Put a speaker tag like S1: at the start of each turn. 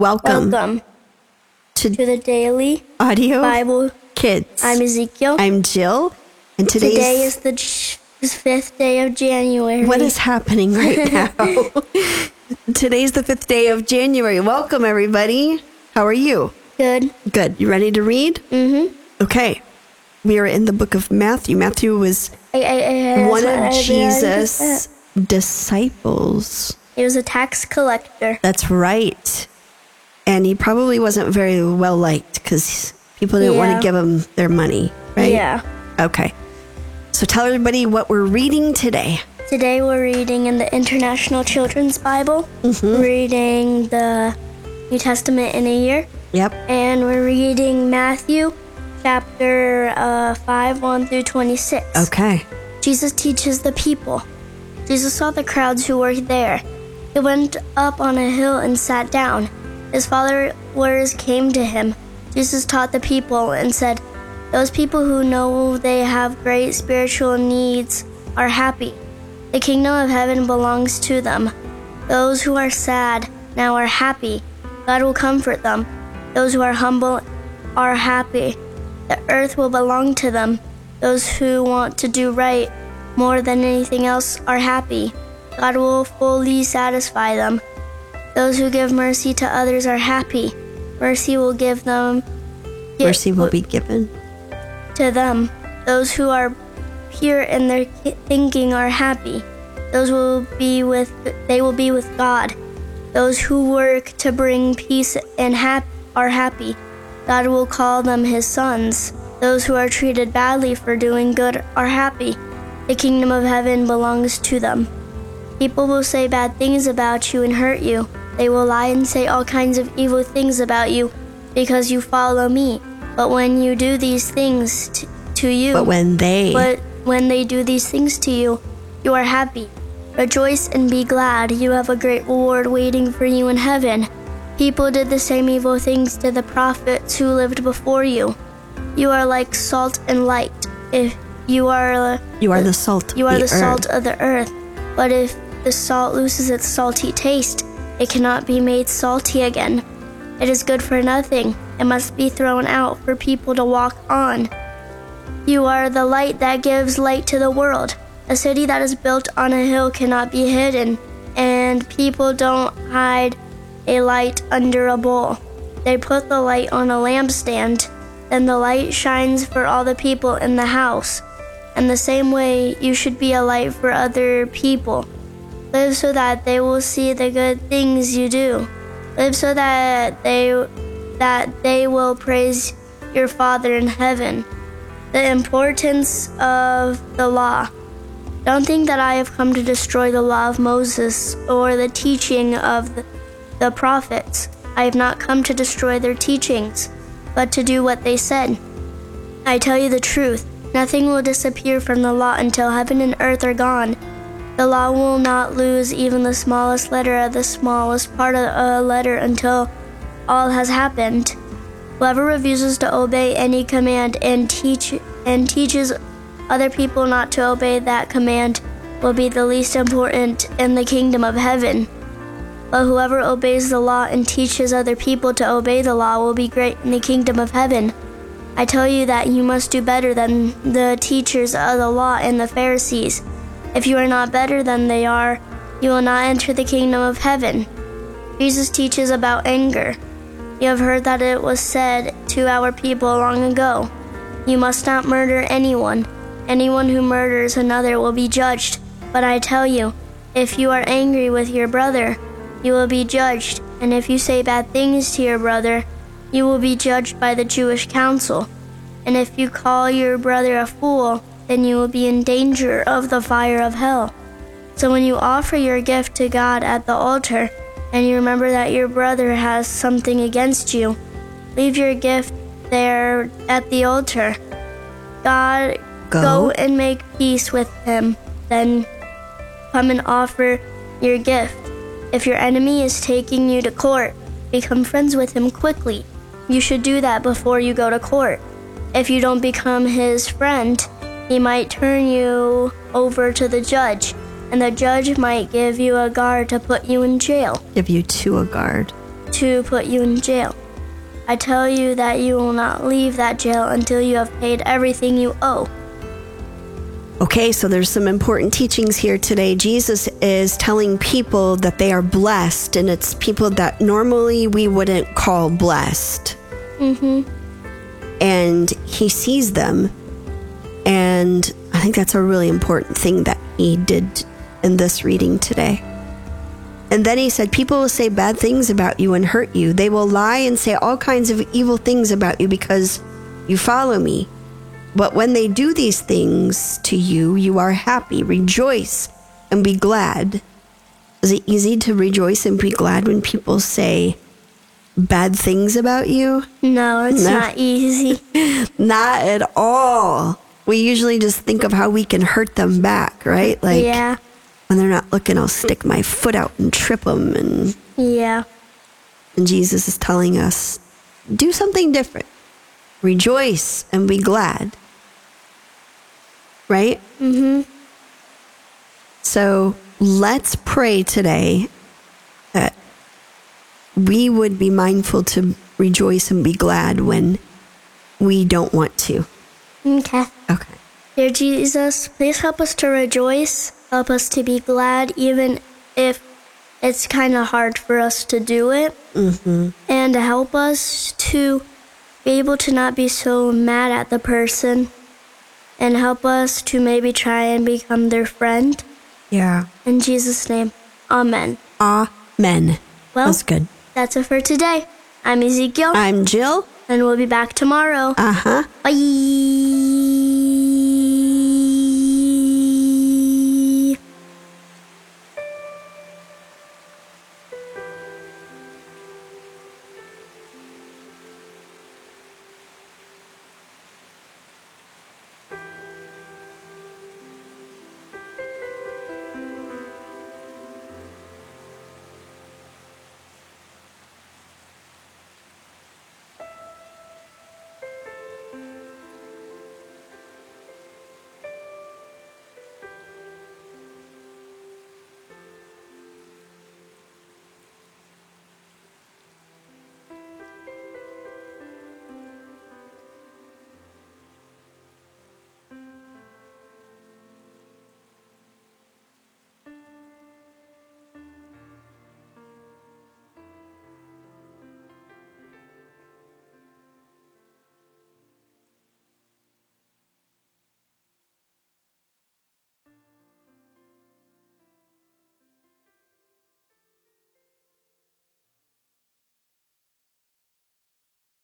S1: Welcome,
S2: Welcome
S1: to,
S2: to the Daily
S1: Audio
S2: Bible.
S1: Kids.
S2: I'm Ezekiel.
S1: I'm Jill, and today's
S2: Today is the fifth day of January.
S1: what is happening right now. today's the fifth day of January. Welcome, everybody. How are you?
S2: good?
S1: Good. You ready to read?
S2: Mm-hmm.
S1: Okay. We are in the book of Matthew. Matthew was
S2: I, I, I,
S1: one of Jesus' disciples.
S2: He was a tax collector.
S1: That's right. And he probably wasn't very well liked because people didn't want to give him their money, right?
S2: Yeah.
S1: Okay. So tell everybody what we're reading today.
S2: Today we're reading in the International Children's Bible.
S1: Mm-hmm.
S2: Reading the New Testament in a year.
S1: Yep.
S2: And we're reading Matthew chapter uh, 5, 1 through 26.
S1: Okay.
S2: Jesus teaches the people. Jesus saw the crowds who were there. He went up on a hill and sat down. His followers came to him. Jesus taught the people and said, Those people who know they have great spiritual needs are happy. The kingdom of heaven belongs to them. Those who are sad now are happy. God will comfort them. Those who are humble are happy. The earth will belong to them. Those who want to do right more than anything else are happy. God will fully satisfy them. Those who give mercy to others are happy. Mercy will give them
S1: Mercy will be given.
S2: to them. Those who are pure in their thinking are happy. Those will be with they will be with God. Those who work to bring peace and hap- are happy. God will call them his sons. Those who are treated badly for doing good are happy. The kingdom of heaven belongs to them. People will say bad things about you and hurt you. They will lie and say all kinds of evil things about you because you follow me. But when you do these things t- to you,
S1: But when they
S2: but when they do these things to you, you are happy. Rejoice and be glad. You have a great reward waiting for you in heaven. People did the same evil things to the prophets who lived before you. You are like salt and light. If you are
S1: you are the salt.
S2: you are the,
S1: earth.
S2: salt of the earth. But if the salt loses its salty taste, it cannot be made salty again. It is good for nothing. It must be thrown out for people to walk on. You are the light that gives light to the world. A city that is built on a hill cannot be hidden, and people don't hide a light under a bowl. They put the light on a lampstand, and the light shines for all the people in the house. In the same way, you should be a light for other people. Live so that they will see the good things you do. Live so that they that they will praise your Father in heaven. The importance of the law. Don't think that I have come to destroy the law of Moses or the teaching of the, prophets. I have not come to destroy their teachings, but to do what they said. I tell you the truth. Nothing will disappear from the law until heaven and earth are gone. The law will not lose even the smallest letter of the smallest part of a letter until all has happened. Whoever refuses to obey any command and teach and teaches other people not to obey that command will be the least important in the kingdom of heaven. But whoever obeys the law and teaches other people to obey the law will be great in the kingdom of heaven. I tell you that you must do better than the teachers of the law and the Pharisees. If you are not better than they are, you will not enter the kingdom of heaven. Jesus teaches about anger. You have heard that it was said to our people long ago You must not murder anyone. Anyone who murders another will be judged. But I tell you, if you are angry with your brother, you will be judged. And if you say bad things to your brother, you will be judged by the Jewish council. And if you call your brother a fool, then you will be in danger of the fire of hell. So when you offer your gift to God at the altar, and you remember that your brother has something against you, leave your gift there at the altar. God,
S1: Go.
S2: go and make peace with him. Then come and offer your gift. If your enemy is taking you to court, become friends with him quickly. You should do that before you go to court. If you don't become his friend, he might turn you over to the judge, and the judge might give you a guard to put you in jail.
S1: Give you to a guard.
S2: to put you in jail. I tell you that you will not leave that jail until you have paid everything you owe.
S1: Okay, so there's some important teachings here today. Jesus is telling people that they are blessed, and it's people that normally we wouldn't call blessed.
S2: Mm-hmm.
S1: And he sees them, and I think that's a really important thing that he did in this reading today. And then he said, People will say bad things about you and hurt you. They will lie and say all kinds of evil things about you because you follow me. But when they do these things to you, you are happy. Rejoice and be glad. Is it easy to rejoice and be glad when people say bad things about you?
S2: No, it's
S1: No.
S2: not easy.
S1: Not at all. We usually just think of how we can hurt them back, right? Like
S2: yeah,
S1: when they're not looking, I'll stick my foot out and trip them. And,
S2: yeah,
S1: and Jesus is telling us, do something different. Rejoice and be glad. Right?
S2: mm-hmm.
S1: So let's pray today that we would be mindful to rejoice and be glad when we don't want to.
S2: Okay.
S1: Okay.
S2: Dear Jesus, please help us to rejoice. Help us to be glad, even if it's kind of hard for us to do it.
S1: Mm-hmm.
S2: And to help us to be able to not be so mad at the person. And help us to maybe try and become their friend.
S1: Yeah.
S2: In Jesus' name, Amen.
S1: Amen.
S2: Well,
S1: That's good.
S2: that's it for today. I'm Ezekiel,
S1: I'm Jill.
S2: And we'll be back tomorrow.
S1: Uh huh.
S2: Bye.